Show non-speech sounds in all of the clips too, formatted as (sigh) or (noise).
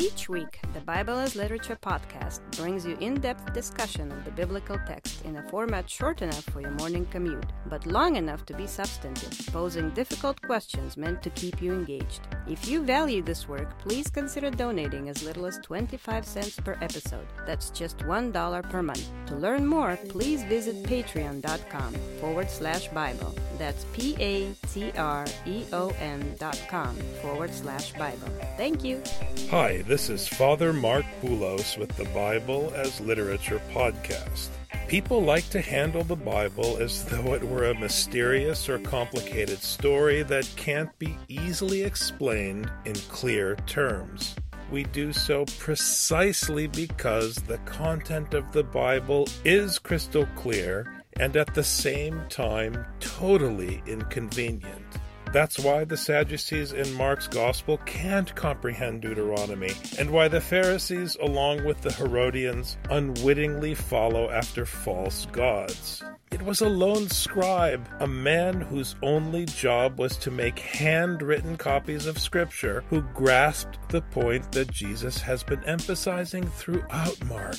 Each week, the Bible as Literature podcast brings you in depth discussion of the biblical text in a format short enough for your morning commute, but long enough to be substantive, posing difficult questions meant to keep you engaged. If you value this work, please consider donating as little as 25 cents per episode. That's just $1 per month. To learn more, please visit patreon.com forward slash Bible. That's P A T R E O N dot com forward slash Bible. Thank you. Hi, this is Father Marc Boulos with the Bible as Literature podcast. People like to handle the Bible as though it were a mysterious or complicated story that can't be easily explained in clear terms. We do so precisely because the content of the Bible is crystal clear and at the same time totally inconvenient. That's why the Sadducees in Mark's Gospel can't comprehend Deuteronomy, and why the Pharisees, along with the Herodians, unwittingly follow after false gods. It was a lone scribe, a man whose only job was to make handwritten copies of Scripture, who grasped the point that Jesus has been emphasizing throughout Mark.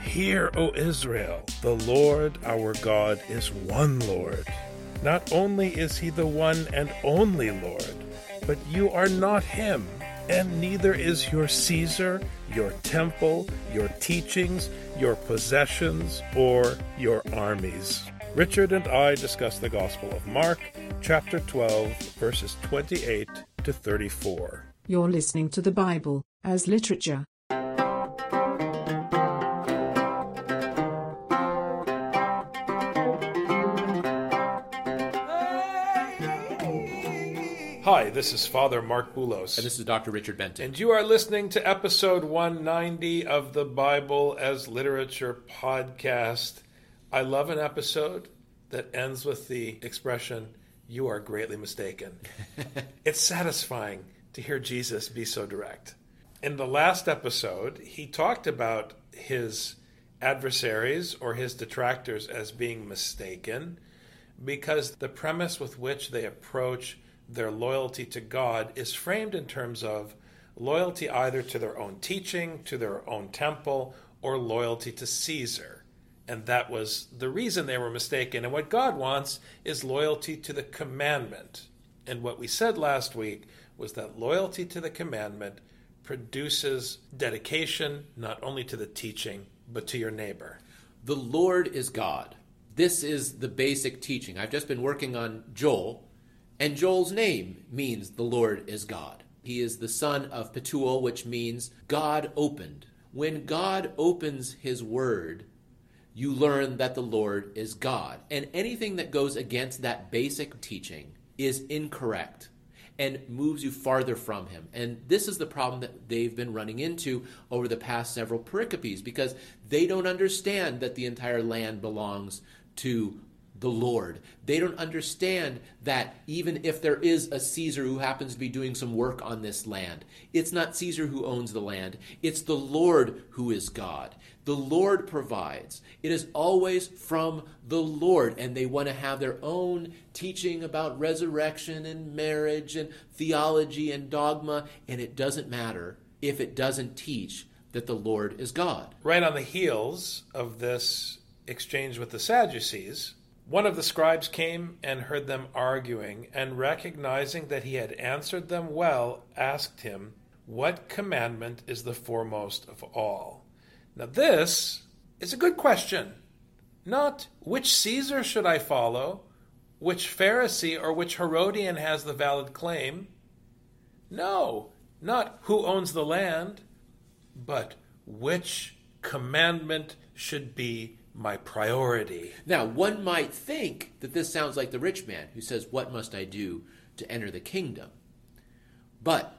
Hear, O Israel, the Lord our God is one Lord. Not only is he the one and only Lord, but you are not him, and neither is your Caesar, your temple, your teachings, your possessions, or your armies. Richard and I discuss the Gospel of Mark, chapter 12, verses 28 to 34. You're listening to the Bible as literature. Hi, this is Father Marc Boulos. And this is Dr. Richard Benton. And you are listening to episode 190 of the Bible as Literature podcast. I love an episode that ends with the expression, You are greatly mistaken. (laughs) it's satisfying to hear Jesus be so direct. In the last episode, he talked about his adversaries or his detractors as being mistaken because the premise with which they approach their loyalty to God is framed in terms of loyalty either to their own teaching, to their own temple, or loyalty to Caesar. And that was the reason they were mistaken. And what God wants is loyalty to the commandment. And what we said last week was that loyalty to the commandment produces dedication not only to the teaching, but to your neighbor. The Lord is God. This is the basic teaching. I've just been working on Joel, and Joel's name means the Lord is God. He is the son of Petuel, which means God opened. When God opens his word, you learn that the Lord is God. And anything that goes against that basic teaching is incorrect and moves you farther from him. And this is the problem that they've been running into over the past several pericopes because they don't understand that the entire land belongs to the Lord. They don't understand that even if there is a Caesar who happens to be doing some work on this land, it's not Caesar who owns the land, it's the Lord who is God. The Lord provides. It is always from the Lord, and they want to have their own teaching about resurrection and marriage and theology and dogma, and it doesn't matter if it doesn't teach that the Lord is God. Right on the heels of this exchange with the Sadducees, one of the scribes came and heard them arguing, and recognizing that he had answered them well, asked him, What commandment is the foremost of all? Now, this is a good question. Not which Caesar should I follow, which Pharisee or which Herodian has the valid claim. No, not who owns the land, but which commandment should be my priority. Now, one might think that this sounds like the rich man who says, What must I do to enter the kingdom? But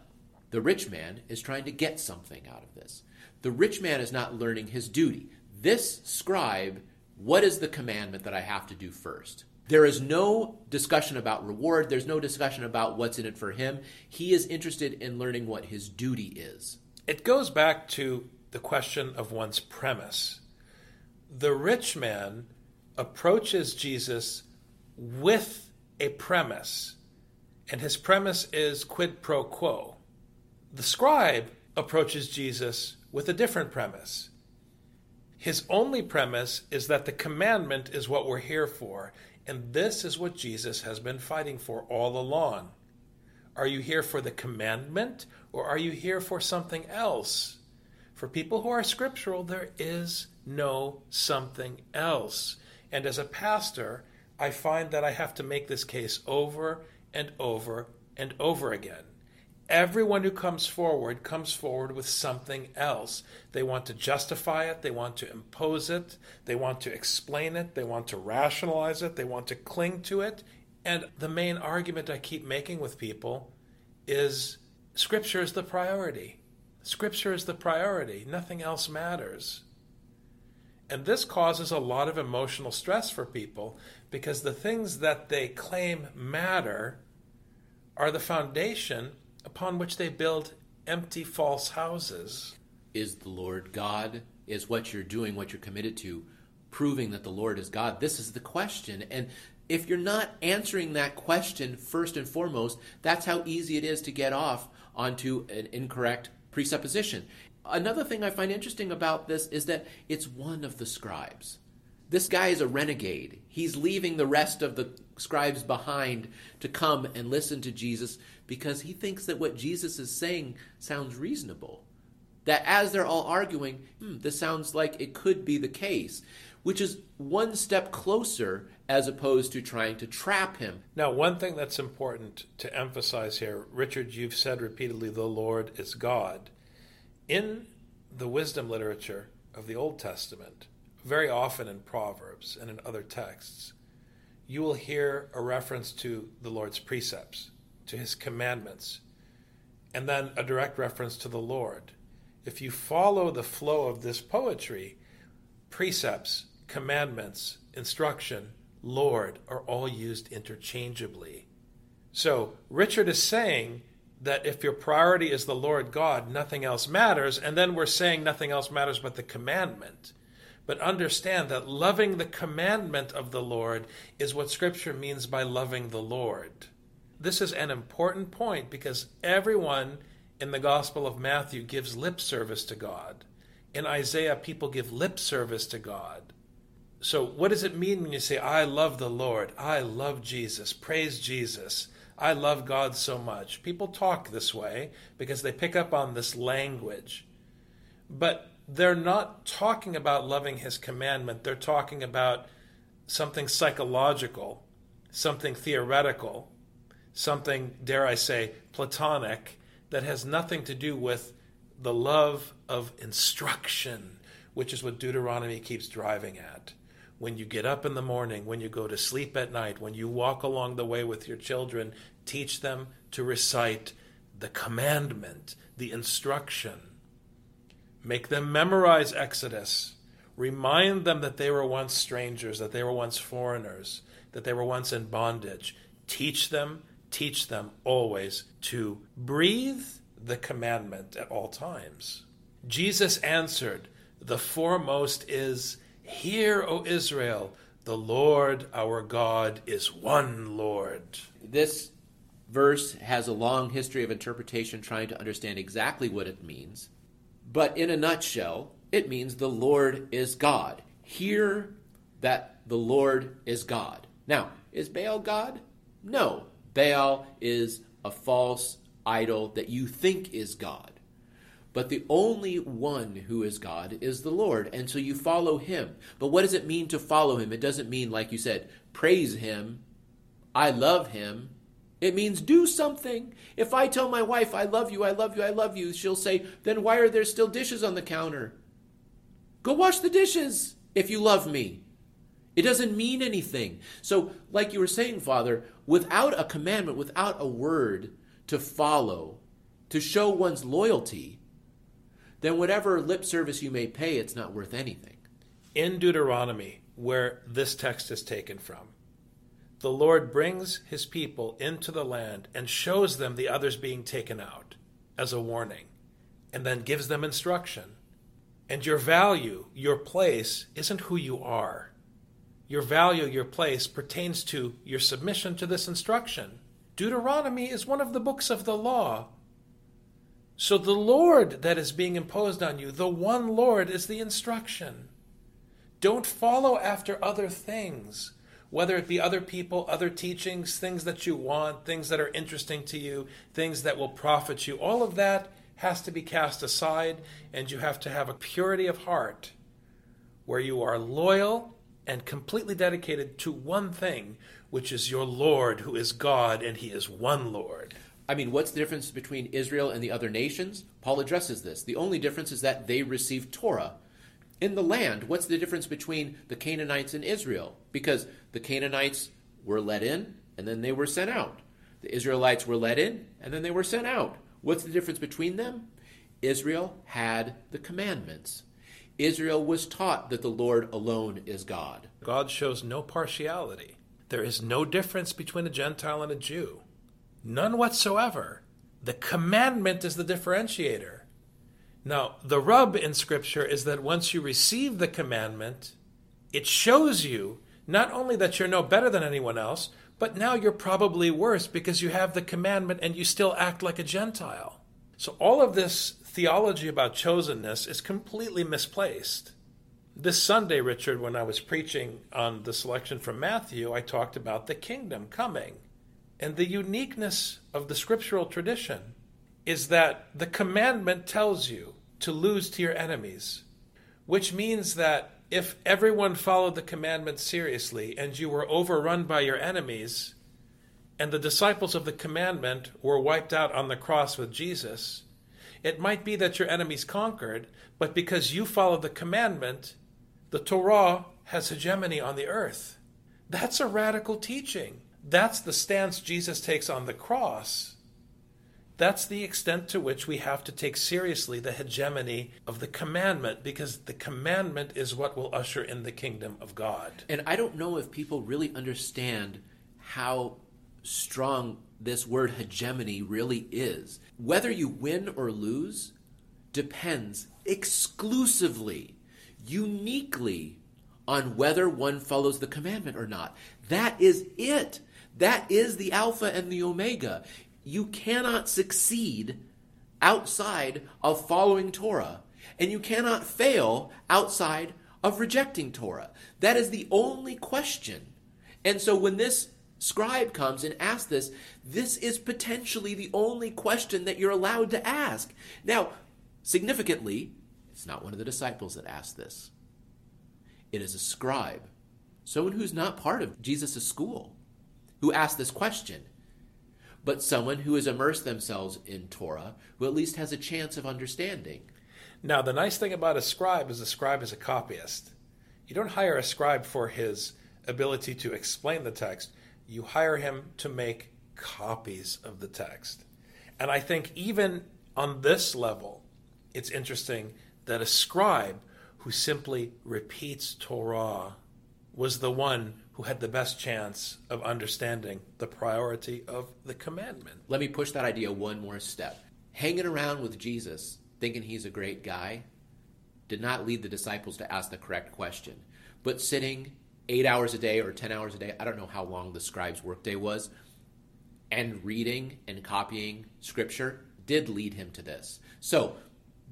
the rich man is trying to get something out of this. The rich man is not learning his duty. This scribe, what is the commandment that I have to do first? There is no discussion about reward. There's no discussion about what's in it for him. He is interested in learning what his duty is. It goes back to the question of one's premise the rich man approaches Jesus with a premise, and his premise is quid pro quo. The scribe approaches Jesus with a different premise. His only premise is that the commandment is what we're here for, and this is what Jesus has been fighting for all along. Are you here for the commandment, or are you here for something else? For people who are scriptural, there is no something else. And as a pastor, I find that I have to make this case over and over and over again. Everyone who comes forward comes forward with something else. They want to justify it, they want to impose it, they want to explain it, they want to rationalize it, they want to cling to it. And the main argument I keep making with people is Scripture is the priority. Scripture is the priority. Nothing else matters. And this causes a lot of emotional stress for people because the things that they claim matter are the foundation upon which they build empty false houses. Is the Lord God? Is what you're doing, what you're committed to, proving that the Lord is God? This is the question. And if you're not answering that question first and foremost, that's how easy it is to get off onto an incorrect presupposition. Another thing I find interesting about this is that it's one of the scribes. This guy is a renegade. He's leaving the rest of the scribes behind to come and listen to Jesus because he thinks that what Jesus is saying sounds reasonable. That as they're all arguing, hmm, this sounds like it could be the case, which is one step closer as opposed to trying to trap him. Now, one thing that's important to emphasize here, Richard, you've said repeatedly, the Lord is God. In the wisdom literature of the Old Testament, very often in Proverbs and in other texts, you will hear a reference to the Lord's precepts, to his commandments, and then a direct reference to the Lord. If you follow the flow of this poetry, precepts, commandments, instruction, Lord are all used interchangeably. So Richard is saying that if your priority is the Lord God, nothing else matters, and then we're saying nothing else matters but the commandment. But understand that loving the commandment of the Lord is what Scripture means by loving the Lord. This is an important point because everyone in the Gospel of Matthew gives lip service to God. In Isaiah, people give lip service to God. So, what does it mean when you say, I love the Lord, I love Jesus, praise Jesus, I love God so much? People talk this way because they pick up on this language. But they're not talking about loving His commandment, they're talking about something psychological, something theoretical, something, dare I say, platonic, that has nothing to do with the love of instruction, which is what Deuteronomy keeps driving at when you get up in the morning, when you go to sleep at night, when you walk along the way with your children, teach them to recite the commandment, the instruction. Make them memorize Exodus. Remind them that they were once strangers, that they were once foreigners, that they were once in bondage. Teach them, teach them always to breathe the commandment at all times. Jesus answered, The foremost is Hear, O Israel, the Lord our God is one Lord. This verse has a long history of interpretation trying to understand exactly what it means. But in a nutshell, it means the Lord is God. Hear that the Lord is God. Now, is Baal God? No. Baal is a false idol that you think is God. But the only one who is God is the Lord. And so you follow him. But what does it mean to follow him? It doesn't mean, like you said, praise him, I love him. It means do something. If I tell my wife, I love you, I love you, I love you, she'll say, then why are there still dishes on the counter? Go wash the dishes if you love me. It doesn't mean anything. So, like you were saying, Father, without a commandment, without a word to follow, to show one's loyalty, then whatever lip service you may pay, it's not worth anything. In Deuteronomy, where this text is taken from, the Lord brings his people into the land and shows them the others being taken out as a warning, and then gives them instruction. And your value, your place, isn't who you are. Your value, your place pertains to your submission to this instruction. Deuteronomy is one of the books of the law So the Lord that is being imposed on you, the one Lord, is the instruction. Don't follow after other things, whether it be other people, other teachings, things that you want, things that are interesting to you, things that will profit you. All of that has to be cast aside, and you have to have a purity of heart where you are loyal and completely dedicated to one thing, which is your Lord, who is God, and He is one Lord. I mean, what's the difference between Israel and the other nations? Paul addresses this. The only difference is that they received Torah. In the land, what's the difference between the Canaanites and Israel? Because the Canaanites were let in and then they were sent out. The Israelites were let in and then they were sent out. What's the difference between them? Israel had the commandments. Israel was taught that the Lord alone is God. God shows no partiality. There is no difference between a Gentile and a Jew. None whatsoever. The commandment is the differentiator. Now, the rub in Scripture is that once you receive the commandment, it shows you not only that you're no better than anyone else, but now you're probably worse because you have the commandment and you still act like a Gentile. So, all of this theology about chosenness is completely misplaced. This Sunday, Richard, when I was preaching on the selection from Matthew, I talked about the kingdom coming. And the uniqueness of the scriptural tradition is that the commandment tells you to lose to your enemies, which means that if everyone followed the commandment seriously and you were overrun by your enemies, and the disciples of the commandment were wiped out on the cross with Jesus, it might be that your enemies conquered, but because you followed the commandment, the Torah has hegemony on the earth. That's a radical teaching. That's the stance Jesus takes on the cross. That's the extent to which we have to take seriously the hegemony of the commandment because the commandment is what will usher in the kingdom of God. And I don't know if people really understand how strong this word hegemony really is. Whether you win or lose depends exclusively, uniquely on whether one follows the commandment or not. That is it. That is the Alpha and the Omega. You cannot succeed outside of following Torah, and you cannot fail outside of rejecting Torah. That is the only question. And so when this scribe comes and asks this, this is potentially the only question that you're allowed to ask. Now, significantly, it's not one of the disciples that asked this, it is a scribe, someone who's not part of Jesus' school who ask this question, but someone who has immersed themselves in Torah who at least has a chance of understanding. Now, the nice thing about a scribe is a scribe is a copyist. You don't hire a scribe for his ability to explain the text, you hire him to make copies of the text. And I think even on this level, it's interesting that a scribe who simply repeats Torah was the one who had the best chance of understanding the priority of the commandment. Let me push that idea one more step. Hanging around with Jesus, thinking he's a great guy, did not lead the disciples to ask the correct question. But sitting eight hours a day or 10 hours a day, I don't know how long the scribe's workday was, and reading and copying scripture did lead him to this. So,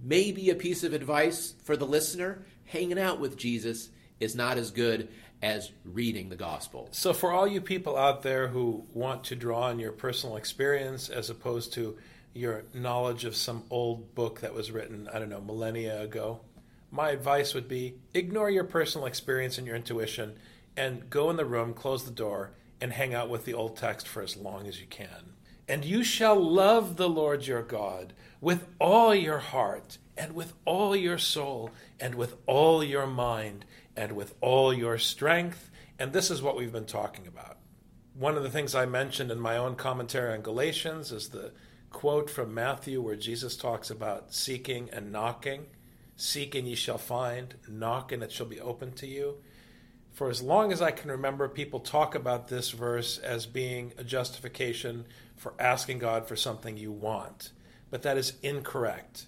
maybe a piece of advice for the listener hanging out with Jesus is not as good as reading the gospel. So, for all you people out there who want to draw on your personal experience as opposed to your knowledge of some old book that was written, I don't know, millennia ago, my advice would be ignore your personal experience and your intuition and go in the room, close the door, and hang out with the old text for as long as you can. And you shall love the Lord your God with all your heart, and with all your soul, and with all your mind, and with all your strength. And this is what we've been talking about. One of the things I mentioned in my own commentary on Galatians is the quote from Matthew where Jesus talks about seeking and knocking. Seek and ye shall find, knock and it shall be open to you. For as long as I can remember, people talk about this verse as being a justification for asking God for something you want. But that is incorrect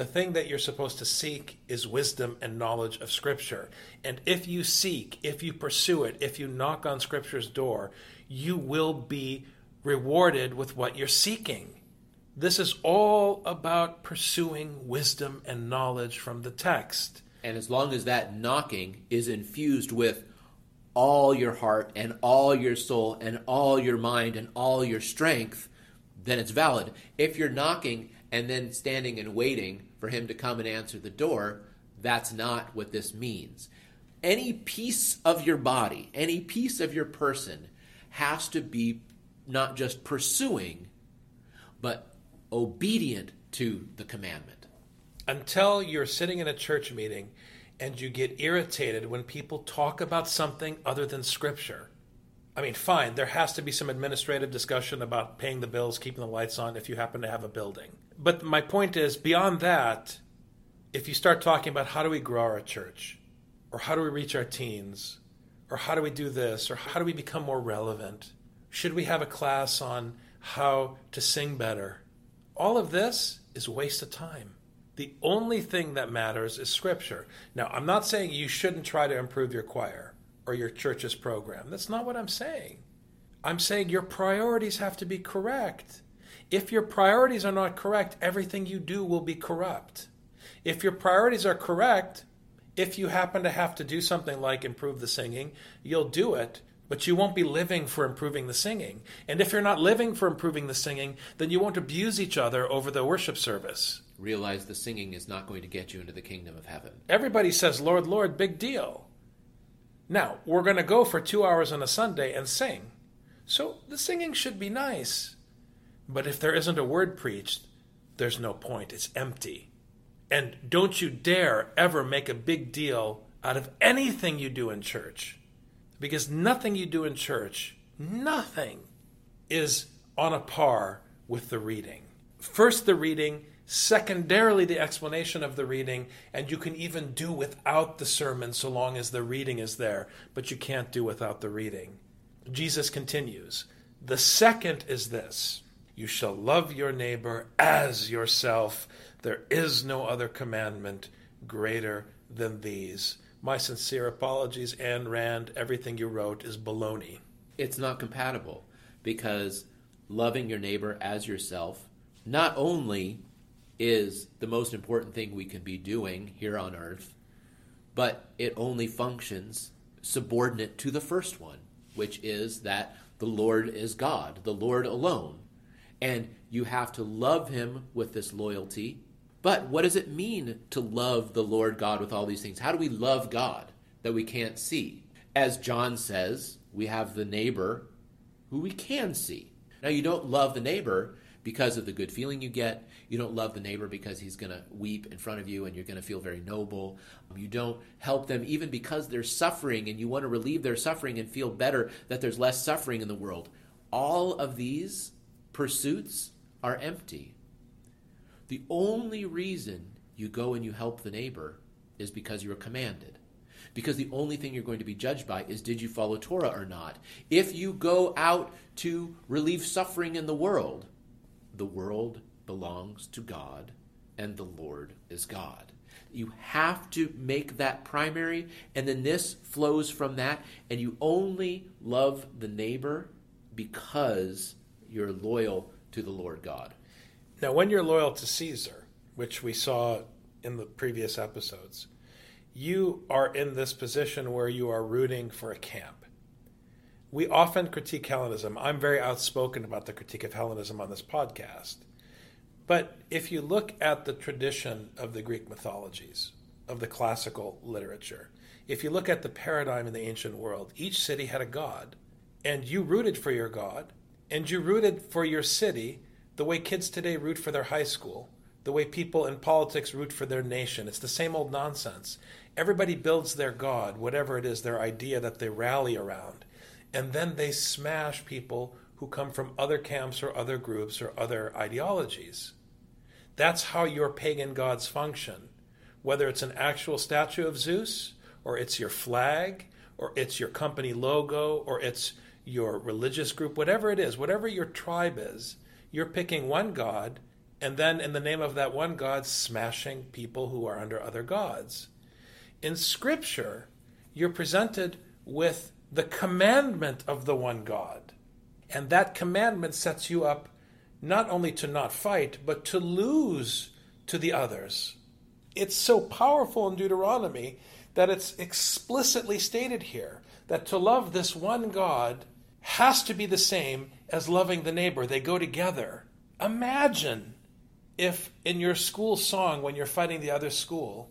the thing that you're supposed to seek is wisdom and knowledge of Scripture. And if you seek, if you pursue it, if you knock on Scripture's door, you will be rewarded with what you're seeking. This is all about pursuing wisdom and knowledge from the text. And as long as that knocking is infused with all your heart and all your soul and all your mind and all your strength, then it's valid. If you're knocking and then standing and waiting for him to come and answer the door, that's not what this means. Any piece of your body, any piece of your person has to be not just pursuing, but obedient to the commandment. Until you're sitting in a church meeting and you get irritated when people talk about something other than Scripture. I mean, fine, there has to be some administrative discussion about paying the bills, keeping the lights on if you happen to have a building. But my point is, beyond that, if you start talking about how do we grow our church, or how do we reach our teens, or how do we do this, or how do we become more relevant, should we have a class on how to sing better? All of this is a waste of time. The only thing that matters is Scripture. Now, I'm not saying you shouldn't try to improve your choir or your church's program. That's not what I'm saying. I'm saying your priorities have to be correct. If your priorities are not correct, everything you do will be corrupt. If your priorities are correct, if you happen to have to do something like improve the singing, you'll do it, but you won't be living for improving the singing. And if you're not living for improving the singing, then you won't abuse each other over the worship service. Realize the singing is not going to get you into the kingdom of heaven. Everybody says, Lord, Lord, big deal. Now, we're going to go for two hours on a Sunday and sing. So the singing should be nice. But if there isn't a word preached, there's no point. It's empty. And don't you dare ever make a big deal out of anything you do in church. Because nothing you do in church, nothing, is on a par with the reading. First, the reading, secondarily, the explanation of the reading, and you can even do without the sermon so long as the reading is there, but you can't do without the reading. Jesus continues The second is this you shall love your neighbor as yourself. There is no other commandment greater than these. My sincere apologies, Ayn Rand. Everything you wrote is baloney. It's not compatible because loving your neighbor as yourself not only is the most important thing we can be doing here on earth, but it only functions subordinate to the first one, which is that the Lord is God, the Lord alone. And you have to love him with this loyalty. But what does it mean to love the Lord God with all these things? How do we love God that we can't see? As John says, we have the neighbor who we can see. Now, you don't love the neighbor because of the good feeling you get. You don't love the neighbor because he's going to weep in front of you and you're going to feel very noble. You don't help them even because they're suffering and you want to relieve their suffering and feel better that there's less suffering in the world. All of these pursuits are empty. The only reason you go and you help the neighbor is because you are commanded. Because the only thing you're going to be judged by is did you follow Torah or not? If you go out to relieve suffering in the world, the world belongs to God and the Lord is God. You have to make that primary, and then this flows from that, and you only love the neighbor because you're loyal to the Lord God. Now, when you're loyal to Caesar, which we saw in the previous episodes, you are in this position where you are rooting for a camp. We often critique Hellenism. I'm very outspoken about the critique of Hellenism on this podcast. But if you look at the tradition of the Greek mythologies, of the classical literature, if you look at the paradigm in the ancient world, each city had a god, and you rooted for your god, and you rooted for your city the way kids today root for their high school, the way people in politics root for their nation. It's the same old nonsense. Everybody builds their God, whatever it is, their idea that they rally around. And then they smash people who come from other camps or other groups or other ideologies. That's how your pagan gods function. Whether it's an actual statue of Zeus, or it's your flag, or it's your company logo, or it's your religious group, whatever it is, whatever your tribe is, you're picking one God and then, in the name of that one God, smashing people who are under other gods. In Scripture, you're presented with the commandment of the one God. And that commandment sets you up not only to not fight, but to lose to the others. It's so powerful in Deuteronomy that it's explicitly stated here that to love this one God has to be the same as loving the neighbor. They go together. Imagine if in your school song, when you're fighting the other school,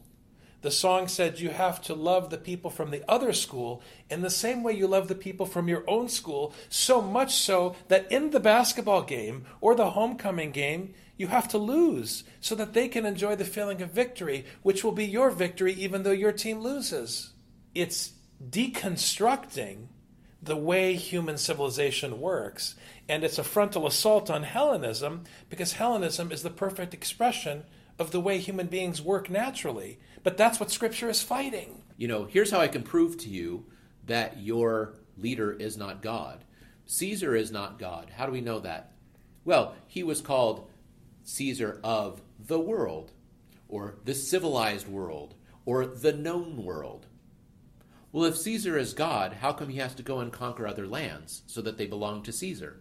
the song said you have to love the people from the other school in the same way you love the people from your own school, so much so that in the basketball game or the homecoming game, you have to lose so that they can enjoy the feeling of victory, which will be your victory even though your team loses. It's deconstructing the way human civilization works, and it's a frontal assault on Hellenism because Hellenism is the perfect expression of the way human beings work naturally. But that's what Scripture is fighting. You know, here's how I can prove to you that your leader is not God. Caesar is not God. How do we know that? Well, he was called Caesar of the world, or the civilized world, or the known world. Well, if Caesar is God, how come he has to go and conquer other lands so that they belong to Caesar?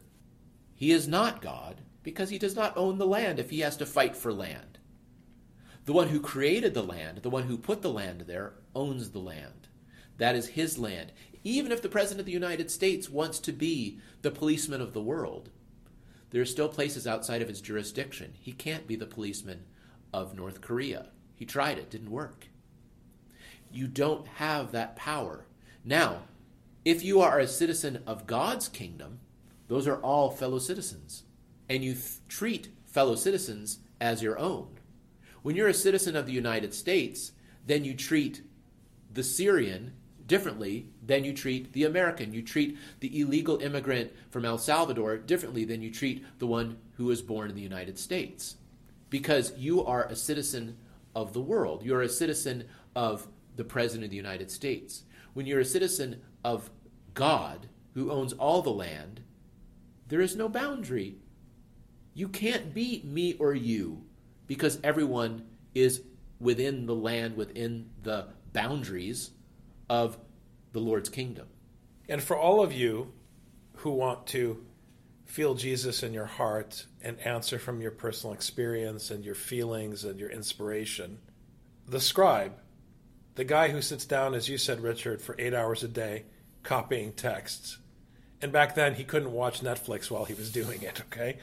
He is not God because he does not own the land if he has to fight for land. The one who created the land, the one who put the land there, owns the land. That is his land. Even if the President of the United States wants to be the policeman of the world, there are still places outside of his jurisdiction. He can't be the policeman of North Korea. He tried it, didn't work. You don't have that power. Now, if you are a citizen of God's kingdom, those are all fellow citizens. And you treat fellow citizens as your own. When you're a citizen of the United States, then you treat the Syrian differently than you treat the American. You treat the illegal immigrant from El Salvador differently than you treat the one who was born in the United States. Because you are a citizen of the world. You're a citizen of the President of the United States. When you're a citizen of God, who owns all the land, there is no boundary. You can't be me or you because everyone is within the land, within the boundaries of the Lord's kingdom. And for all of you who want to feel Jesus in your heart and answer from your personal experience and your feelings and your inspiration, the scribe, the guy who sits down, as you said, Richard, for eight hours a day copying texts, and back then he couldn't watch Netflix while he was doing it, okay?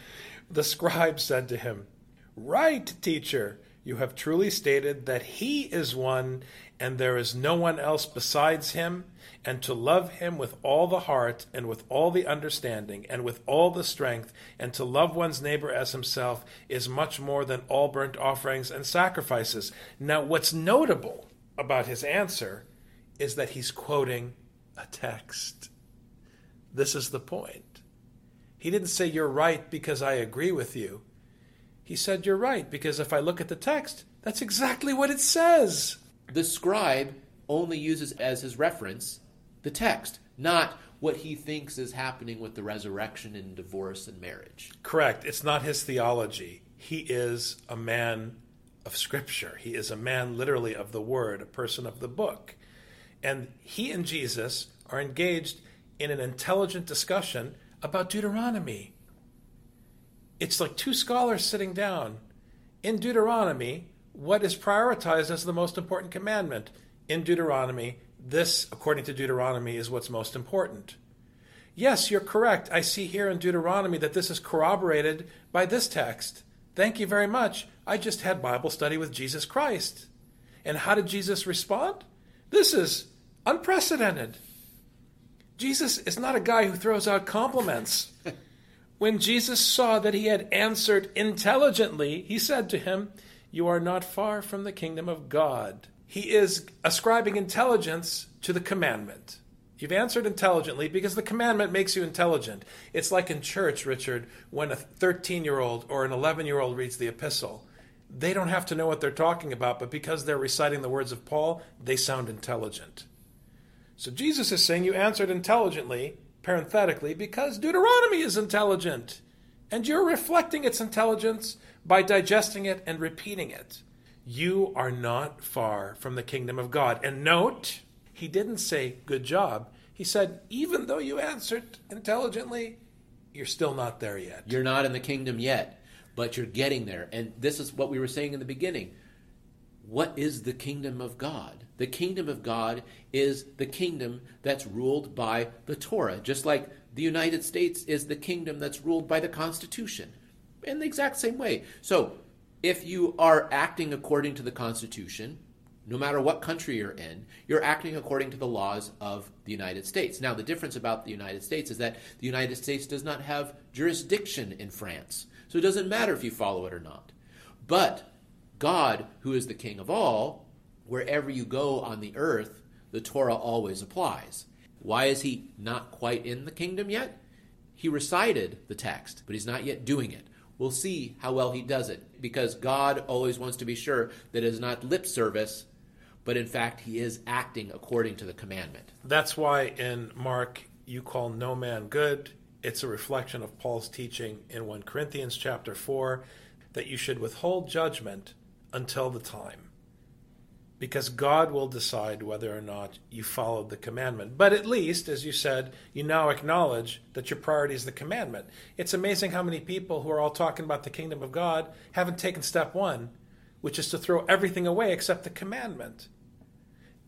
The scribe said to him, Right, teacher. You have truly stated that he is one and there is no one else besides him, and to love him with all the heart and with all the understanding and with all the strength, and to love one's neighbor as himself is much more than all burnt offerings and sacrifices. Now, what's notable about his answer is that he's quoting a text. This is the point. He didn't say, You're right because I agree with you. He said, You're right, because if I look at the text, that's exactly what it says. The scribe only uses as his reference the text, not what he thinks is happening with the resurrection and divorce and marriage. Correct. It's not his theology. He is a man of Scripture. He is a man literally of the Word, a person of the book. And he and Jesus are engaged in an intelligent discussion about Deuteronomy. It's like two scholars sitting down. In Deuteronomy, what is prioritized as the most important commandment? In Deuteronomy, this, according to Deuteronomy, is what's most important. Yes, you're correct. I see here in Deuteronomy that this is corroborated by this text. Thank you very much. I just had Bible study with Jesus Christ. And how did Jesus respond? This is unprecedented. Jesus is not a guy who throws out compliments. (laughs) When Jesus saw that he had answered intelligently, he said to him, You are not far from the kingdom of God. He is ascribing intelligence to the commandment. You've answered intelligently because the commandment makes you intelligent. It's like in church, Richard, when a 13 year old or an 11 year old reads the epistle. They don't have to know what they're talking about, but because they're reciting the words of Paul, they sound intelligent. So Jesus is saying you answered intelligently parenthetically, because Deuteronomy is intelligent. And you're reflecting its intelligence by digesting it and repeating it. You are not far from the kingdom of God. And note, he didn't say, good job. He said, even though you answered intelligently, you're still not there yet. You're not in the kingdom yet, but you're getting there. And this is what we were saying in the beginning. What is the kingdom of God? The kingdom of God is the kingdom that's ruled by the Torah, just like the United States is the kingdom that's ruled by the Constitution, in the exact same way. So, if you are acting according to the Constitution, no matter what country you're in, you're acting according to the laws of the United States. Now, the difference about the United States is that the United States does not have jurisdiction in France. So it doesn't matter if you follow it or not. But God, who is the king of all, wherever you go on the earth, the Torah always applies. Why is he not quite in the kingdom yet? He recited the text, but he's not yet doing it. We'll see how well he does it because God always wants to be sure that it is not lip service but in fact he is acting according to the commandment. That's why in Mark you call no man good. It's a reflection of Paul's teaching in 1 Corinthians chapter 4 that you should withhold judgment until the time. Because God will decide whether or not you followed the commandment. But at least, as you said, you now acknowledge that your priority is the commandment. It's amazing how many people who are all talking about the kingdom of God haven't taken step one, which is to throw everything away except the commandment.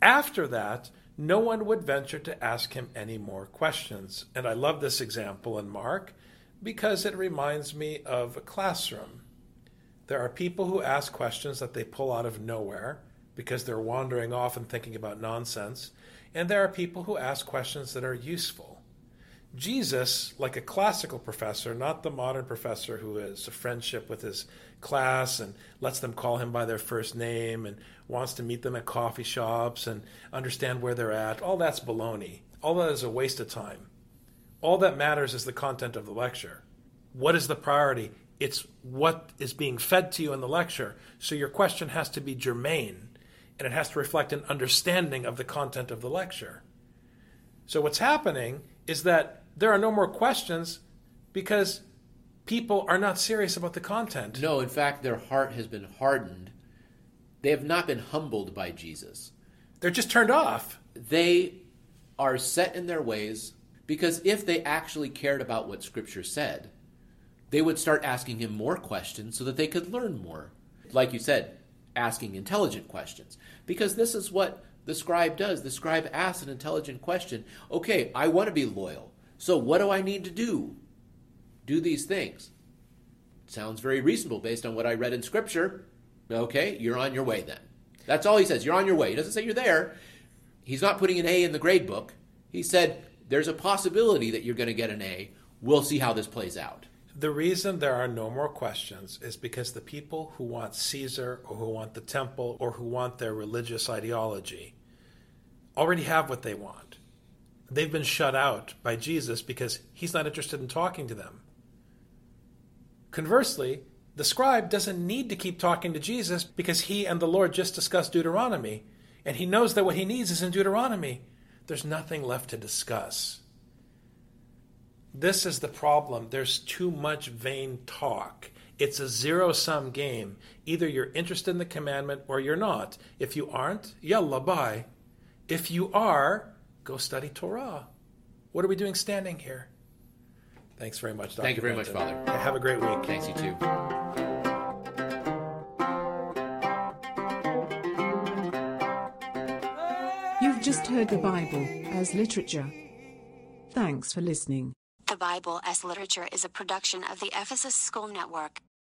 After that, no one would venture to ask him any more questions. And I love this example in Mark because it reminds me of a classroom. There are people who ask questions that they pull out of nowhere because they're wandering off and thinking about nonsense. And there are people who ask questions that are useful. Jesus, like a classical professor, not the modern professor who has a friendship with his class and lets them call him by their first name and wants to meet them at coffee shops and understand where they're at. All that's baloney. All that is a waste of time. All that matters is the content of the lecture. What is the priority? It's what is being fed to you in the lecture. So your question has to be germane and it has to reflect an understanding of the content of the lecture. So what's happening is that there are no more questions because people are not serious about the content. No, in fact, their heart has been hardened. They have not been humbled by Jesus. They're just turned off. They are set in their ways because if they actually cared about what Scripture said, they would start asking him more questions so that they could learn more. Like you said, asking intelligent questions. Because this is what the scribe does. The scribe asks an intelligent question Okay, I want to be loyal. So what do I need to do? do these things. Sounds very reasonable based on what I read in Scripture. Okay, you're on your way then. That's all he says. You're on your way. He doesn't say you're there. He's not putting an A in the grade book. He said there's a possibility that you're going to get an A. We'll see how this plays out. The reason there are no more questions is because the people who want Caesar or who want the temple or who want their religious ideology already have what they want. They've been shut out by Jesus because he's not interested in talking to them. Conversely, the scribe doesn't need to keep talking to Jesus because he and the Lord just discussed Deuteronomy, and he knows that what he needs is in Deuteronomy. There's nothing left to discuss. This is the problem. There's too much vain talk. It's a zero sum game. Either you're interested in the commandment or you're not. If you aren't, yalla, bye. If you are, go study Torah. What are we doing standing here? Thanks very much, Dr. Thank you very much, Father. Have a great week. Thanks, you too. You've just heard the Bible as literature. Thanks for listening. The Bible as Literature is a production of the Ephesus School Network.